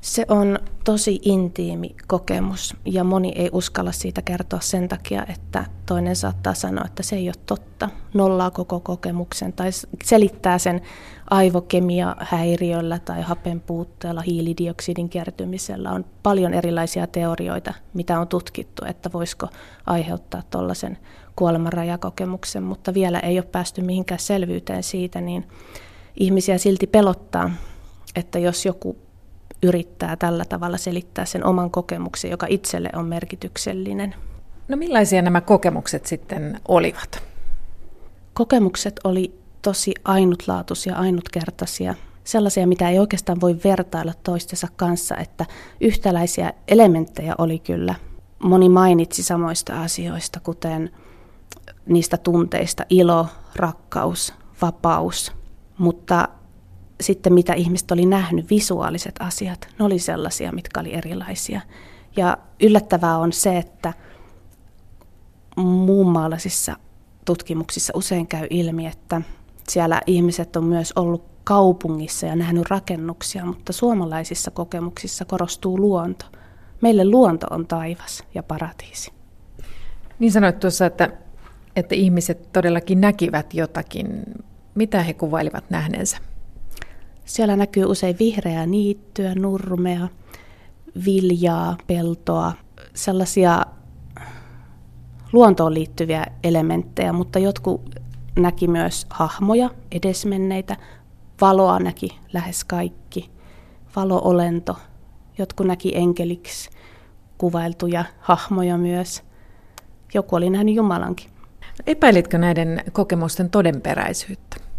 S11: Se on tosi intiimi kokemus ja moni ei uskalla siitä kertoa sen takia, että toinen saattaa sanoa, että se ei ole totta, nollaa koko kokemuksen tai selittää sen aivokemia häiriöllä tai hapen puutteella, hiilidioksidin kertymisellä. On paljon erilaisia teorioita, mitä on tutkittu, että voisiko aiheuttaa tuollaisen kuolemanrajakokemuksen, mutta vielä ei ole päästy mihinkään selvyyteen siitä, niin ihmisiä silti pelottaa, että jos joku yrittää tällä tavalla selittää sen oman kokemuksen, joka itselle on merkityksellinen.
S6: No millaisia nämä kokemukset sitten olivat?
S11: Kokemukset oli tosi ainutlaatuisia, ainutkertaisia, sellaisia, mitä ei oikeastaan voi vertailla toistensa kanssa, että yhtäläisiä elementtejä oli kyllä. Moni mainitsi samoista asioista, kuten niistä tunteista ilo, rakkaus, vapaus, mutta sitten mitä ihmiset oli nähnyt, visuaaliset asiat, ne oli sellaisia, mitkä oli erilaisia. Ja yllättävää on se, että muunmaalaisissa tutkimuksissa usein käy ilmi, että siellä ihmiset on myös ollut kaupungissa ja nähnyt rakennuksia, mutta suomalaisissa kokemuksissa korostuu luonto. Meille luonto on taivas ja paratiisi.
S6: Niin sanoit tuossa, että, että ihmiset todellakin näkivät jotakin. Mitä he kuvailivat nähneensä?
S11: Siellä näkyy usein vihreää niittyä, nurmea, viljaa, peltoa, sellaisia luontoon liittyviä elementtejä, mutta jotkut näki myös hahmoja, edesmenneitä, valoa näki lähes kaikki, valoolento, jotkut näki enkeliksi kuvailtuja hahmoja myös. Joku oli nähnyt Jumalankin.
S6: Epäilitkö näiden kokemusten todenperäisyyttä?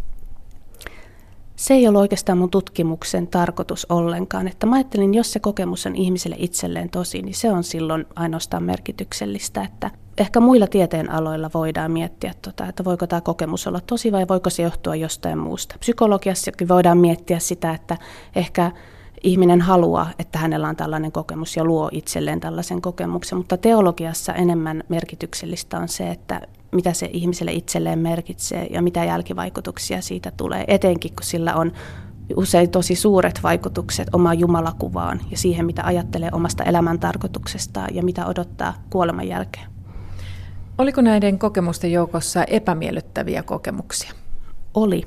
S11: se ei ollut oikeastaan mun tutkimuksen tarkoitus ollenkaan. Että mä ajattelin, jos se kokemus on ihmiselle itselleen tosi, niin se on silloin ainoastaan merkityksellistä. Että ehkä muilla tieteen aloilla voidaan miettiä, tota, että voiko tämä kokemus olla tosi vai voiko se johtua jostain muusta. Psykologiassakin voidaan miettiä sitä, että ehkä ihminen haluaa, että hänellä on tällainen kokemus ja luo itselleen tällaisen kokemuksen, mutta teologiassa enemmän merkityksellistä on se, että mitä se ihmiselle itselleen merkitsee ja mitä jälkivaikutuksia siitä tulee, etenkin kun sillä on usein tosi suuret vaikutukset omaan jumalakuvaan ja siihen, mitä ajattelee omasta elämän tarkoituksestaan ja mitä odottaa kuoleman jälkeen.
S6: Oliko näiden kokemusten joukossa epämiellyttäviä kokemuksia?
S11: Oli.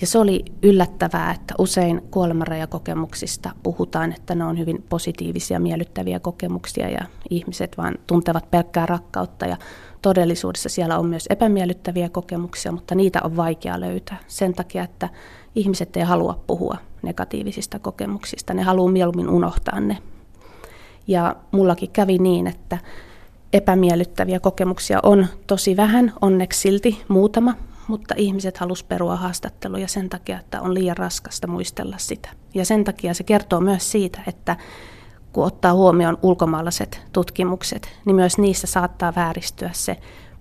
S11: Ja se oli yllättävää, että usein kuolemanrajakokemuksista puhutaan, että ne on hyvin positiivisia, miellyttäviä kokemuksia ja ihmiset vaan tuntevat pelkkää rakkautta ja todellisuudessa siellä on myös epämiellyttäviä kokemuksia, mutta niitä on vaikea löytää sen takia, että ihmiset ei halua puhua negatiivisista kokemuksista, ne haluaa mieluummin unohtaa ne. Ja mullakin kävi niin, että epämiellyttäviä kokemuksia on tosi vähän, onneksi silti muutama, mutta ihmiset halus perua haastatteluja sen takia, että on liian raskasta muistella sitä. Ja sen takia se kertoo myös siitä, että kun ottaa huomioon ulkomaalaiset tutkimukset, niin myös niissä saattaa vääristyä se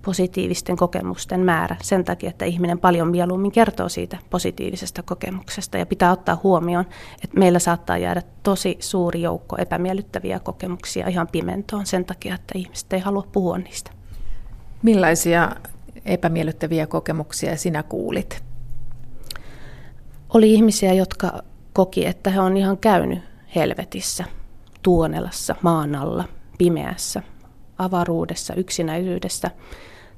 S11: positiivisten kokemusten määrä sen takia, että ihminen paljon mieluummin kertoo siitä positiivisesta kokemuksesta ja pitää ottaa huomioon, että meillä saattaa jäädä tosi suuri joukko epämiellyttäviä kokemuksia ihan pimentoon sen takia, että ihmiset ei halua puhua niistä.
S6: Millaisia epämiellyttäviä kokemuksia sinä kuulit?
S11: Oli ihmisiä, jotka koki, että he on ihan käynyt helvetissä, tuonelassa, maan alla, pimeässä, avaruudessa, yksinäisyydessä.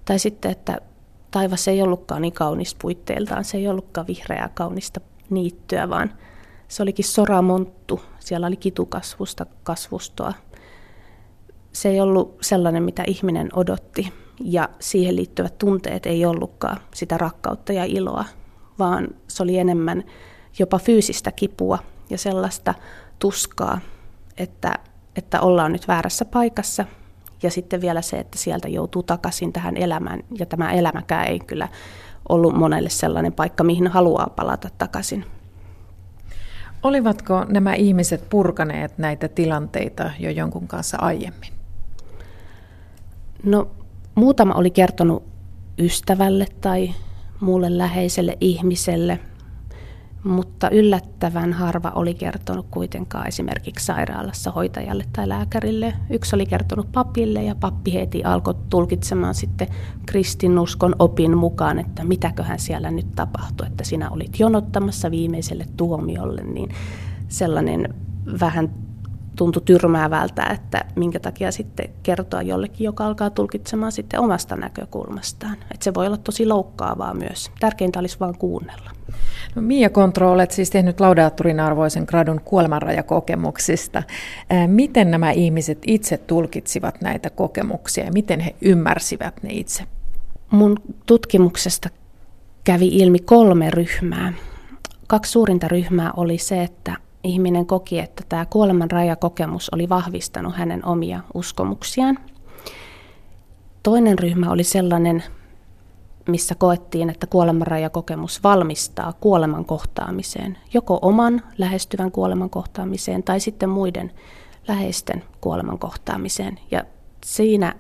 S11: Tai sitten, että taivas ei ollutkaan niin kaunis puitteiltaan, se ei ollutkaan vihreää kaunista niittyä, vaan se olikin soramonttu, siellä oli kitukasvusta kasvustoa. Se ei ollut sellainen, mitä ihminen odotti, ja siihen liittyvät tunteet ei ollutkaan sitä rakkautta ja iloa, vaan se oli enemmän jopa fyysistä kipua ja sellaista tuskaa, että, että ollaan nyt väärässä paikassa. Ja sitten vielä se, että sieltä joutuu takaisin tähän elämään. Ja tämä elämäkään ei kyllä ollut monelle sellainen paikka, mihin haluaa palata takaisin.
S6: Olivatko nämä ihmiset purkaneet näitä tilanteita jo jonkun kanssa aiemmin?
S11: No muutama oli kertonut ystävälle tai muulle läheiselle ihmiselle – mutta yllättävän harva oli kertonut kuitenkaan esimerkiksi sairaalassa hoitajalle tai lääkärille. Yksi oli kertonut papille ja pappi heti alkoi tulkitsemaan sitten kristinuskon opin mukaan, että mitäköhän siellä nyt tapahtui, että sinä olit jonottamassa viimeiselle tuomiolle, niin sellainen vähän tuntui tyrmäävältä, että minkä takia sitten kertoa jollekin, joka alkaa tulkitsemaan sitten omasta näkökulmastaan. Että se voi olla tosi loukkaavaa myös. Tärkeintä olisi vain kuunnella.
S6: No, Mia Kontro, olet siis tehnyt laudaatturin arvoisen gradun kuolemanrajakokemuksista. Miten nämä ihmiset itse tulkitsivat näitä kokemuksia ja miten he ymmärsivät ne itse?
S11: Mun tutkimuksesta kävi ilmi kolme ryhmää. Kaksi suurinta ryhmää oli se, että ihminen koki, että tämä kuolemanrajakokemus oli vahvistanut hänen omia uskomuksiaan. Toinen ryhmä oli sellainen, missä koettiin, että kuolemanrajakokemus valmistaa kuoleman kohtaamiseen, joko oman lähestyvän kuoleman kohtaamiseen tai sitten muiden läheisten kuoleman kohtaamiseen. Ja siinä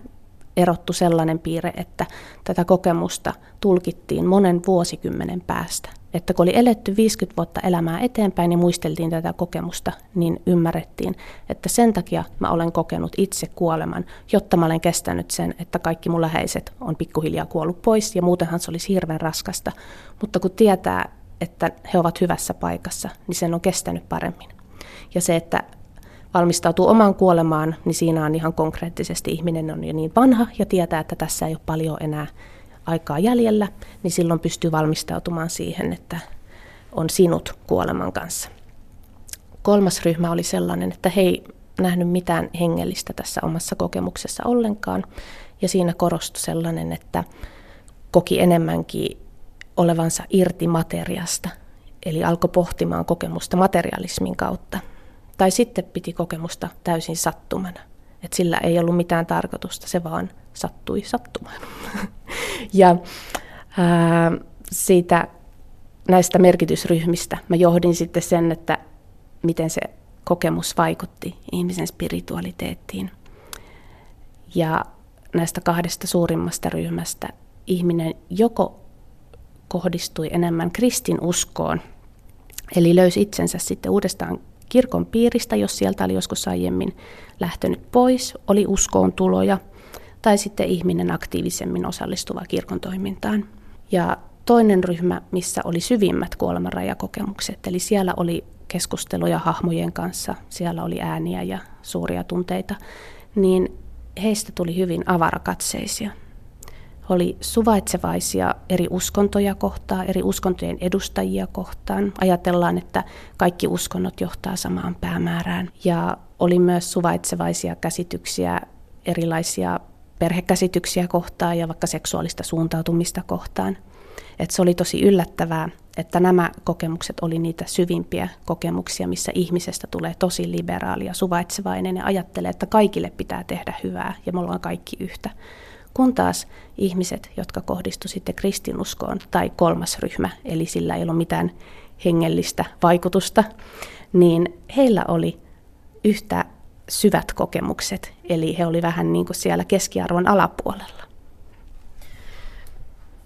S11: erottu sellainen piirre, että tätä kokemusta tulkittiin monen vuosikymmenen päästä. Että kun oli eletty 50 vuotta elämää eteenpäin ja muisteltiin tätä kokemusta, niin ymmärrettiin, että sen takia mä olen kokenut itse kuoleman, jotta mä olen kestänyt sen, että kaikki mun läheiset on pikkuhiljaa kuollut pois ja muutenhan se olisi hirveän raskasta. Mutta kun tietää, että he ovat hyvässä paikassa, niin sen on kestänyt paremmin. Ja se, että valmistautuu omaan kuolemaan, niin siinä on ihan konkreettisesti ihminen on jo niin vanha ja tietää, että tässä ei ole paljon enää aikaa jäljellä, niin silloin pystyy valmistautumaan siihen, että on sinut kuoleman kanssa. Kolmas ryhmä oli sellainen, että he ei nähnyt mitään hengellistä tässä omassa kokemuksessa ollenkaan, ja siinä korostui sellainen, että koki enemmänkin olevansa irti materiasta, eli alkoi pohtimaan kokemusta materialismin kautta – tai sitten piti kokemusta täysin sattumana. Että sillä ei ollut mitään tarkoitusta, se vaan sattui sattumaan. [laughs] ja ää, siitä näistä merkitysryhmistä mä johdin sitten sen, että miten se kokemus vaikutti ihmisen spiritualiteettiin. Ja näistä kahdesta suurimmasta ryhmästä ihminen joko kohdistui enemmän kristinuskoon, eli löysi itsensä sitten uudestaan kirkon piiristä, jos sieltä oli joskus aiemmin lähtenyt pois, oli uskoon tuloja, tai sitten ihminen aktiivisemmin osallistuva kirkon toimintaan. Ja toinen ryhmä, missä oli syvimmät kuolemanrajakokemukset, eli siellä oli keskusteluja hahmojen kanssa, siellä oli ääniä ja suuria tunteita, niin heistä tuli hyvin avarakatseisia oli suvaitsevaisia eri uskontoja kohtaan, eri uskontojen edustajia kohtaan. Ajatellaan, että kaikki uskonnot johtaa samaan päämäärään. Ja oli myös suvaitsevaisia käsityksiä, erilaisia perhekäsityksiä kohtaan ja vaikka seksuaalista suuntautumista kohtaan. Et se oli tosi yllättävää, että nämä kokemukset oli niitä syvimpiä kokemuksia, missä ihmisestä tulee tosi liberaali ja suvaitsevainen ja ajattelee, että kaikille pitää tehdä hyvää ja me ollaan kaikki yhtä. Kun taas ihmiset, jotka kohdistu sitten kristinuskoon, tai kolmas ryhmä, eli sillä ei ollut mitään hengellistä vaikutusta, niin heillä oli yhtä syvät kokemukset, eli he oli vähän niin kuin siellä keskiarvon alapuolella.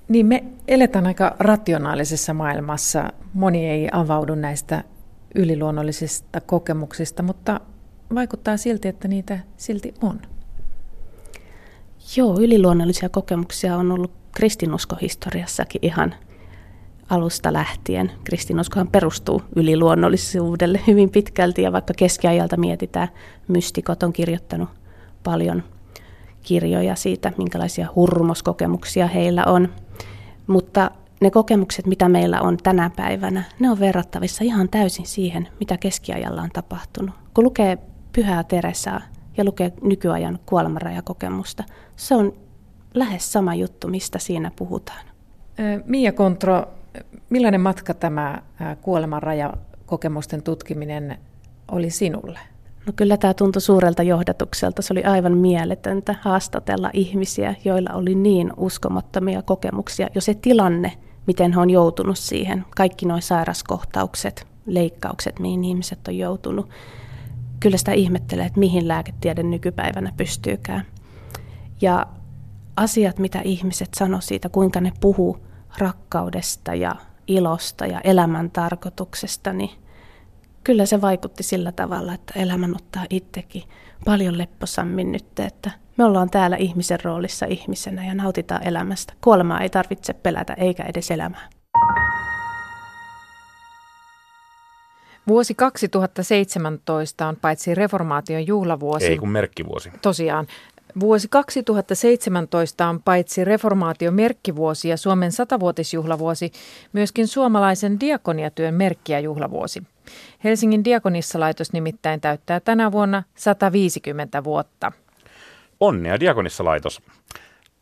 S6: Niin me eletään aika rationaalisessa maailmassa. Moni ei avaudu näistä yliluonnollisista kokemuksista, mutta vaikuttaa silti, että niitä silti on.
S11: Joo, yliluonnollisia kokemuksia on ollut kristinuskohistoriassakin ihan alusta lähtien. Kristinuskohan perustuu yliluonnollisuudelle hyvin pitkälti ja vaikka keskiajalta mietitään, mystikot on kirjoittanut paljon kirjoja siitä, minkälaisia hurmoskokemuksia heillä on. Mutta ne kokemukset, mitä meillä on tänä päivänä, ne on verrattavissa ihan täysin siihen, mitä keskiajalla on tapahtunut. Kun lukee Pyhää Teresaa ja lukee nykyajan kuolemanrajakokemusta, se on lähes sama juttu, mistä siinä puhutaan.
S6: Mia Kontro, millainen matka tämä kuolemanrajakokemusten tutkiminen oli sinulle?
S11: No kyllä tämä tuntui suurelta johdatukselta. Se oli aivan mieletöntä haastatella ihmisiä, joilla oli niin uskomattomia kokemuksia. Jo se tilanne, miten he on joutunut siihen, kaikki nuo sairaskohtaukset, leikkaukset, mihin ihmiset on joutunut. Kyllä sitä ihmettelee, että mihin lääketiede nykypäivänä pystyykään. Ja asiat, mitä ihmiset sanoo siitä, kuinka ne puhuu rakkaudesta ja ilosta ja elämän tarkoituksesta, niin kyllä se vaikutti sillä tavalla, että elämän ottaa itsekin paljon lepposammin nyt, että me ollaan täällä ihmisen roolissa ihmisenä ja nautitaan elämästä. Kuolemaa ei tarvitse pelätä eikä edes elämää.
S6: Vuosi 2017 on paitsi reformaation juhlavuosi.
S4: Ei kun merkkivuosi.
S6: Tosiaan. Vuosi 2017 on paitsi reformaation merkkivuosi ja Suomen satavuotisjuhlavuosi, myöskin suomalaisen diakoniatyön merkki- ja juhlavuosi. Helsingin diakonissalaitos nimittäin täyttää tänä vuonna 150 vuotta.
S4: Onnea Diakonissalaitos!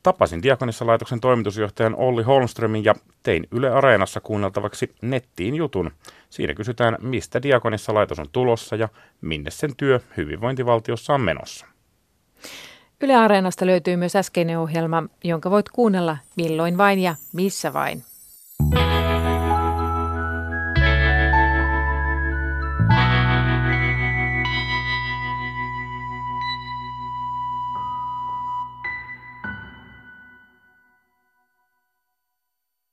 S4: Tapasin Diakonissalaitoksen toimitusjohtajan Olli Holmströmin ja tein Yle Areenassa kuunneltavaksi nettiin jutun. Siinä kysytään, mistä Diakonissalaitos on tulossa ja minne sen työ hyvinvointivaltiossa on menossa.
S6: Yle Areenasta löytyy myös äskeinen ohjelma, jonka voit kuunnella milloin vain ja missä vain.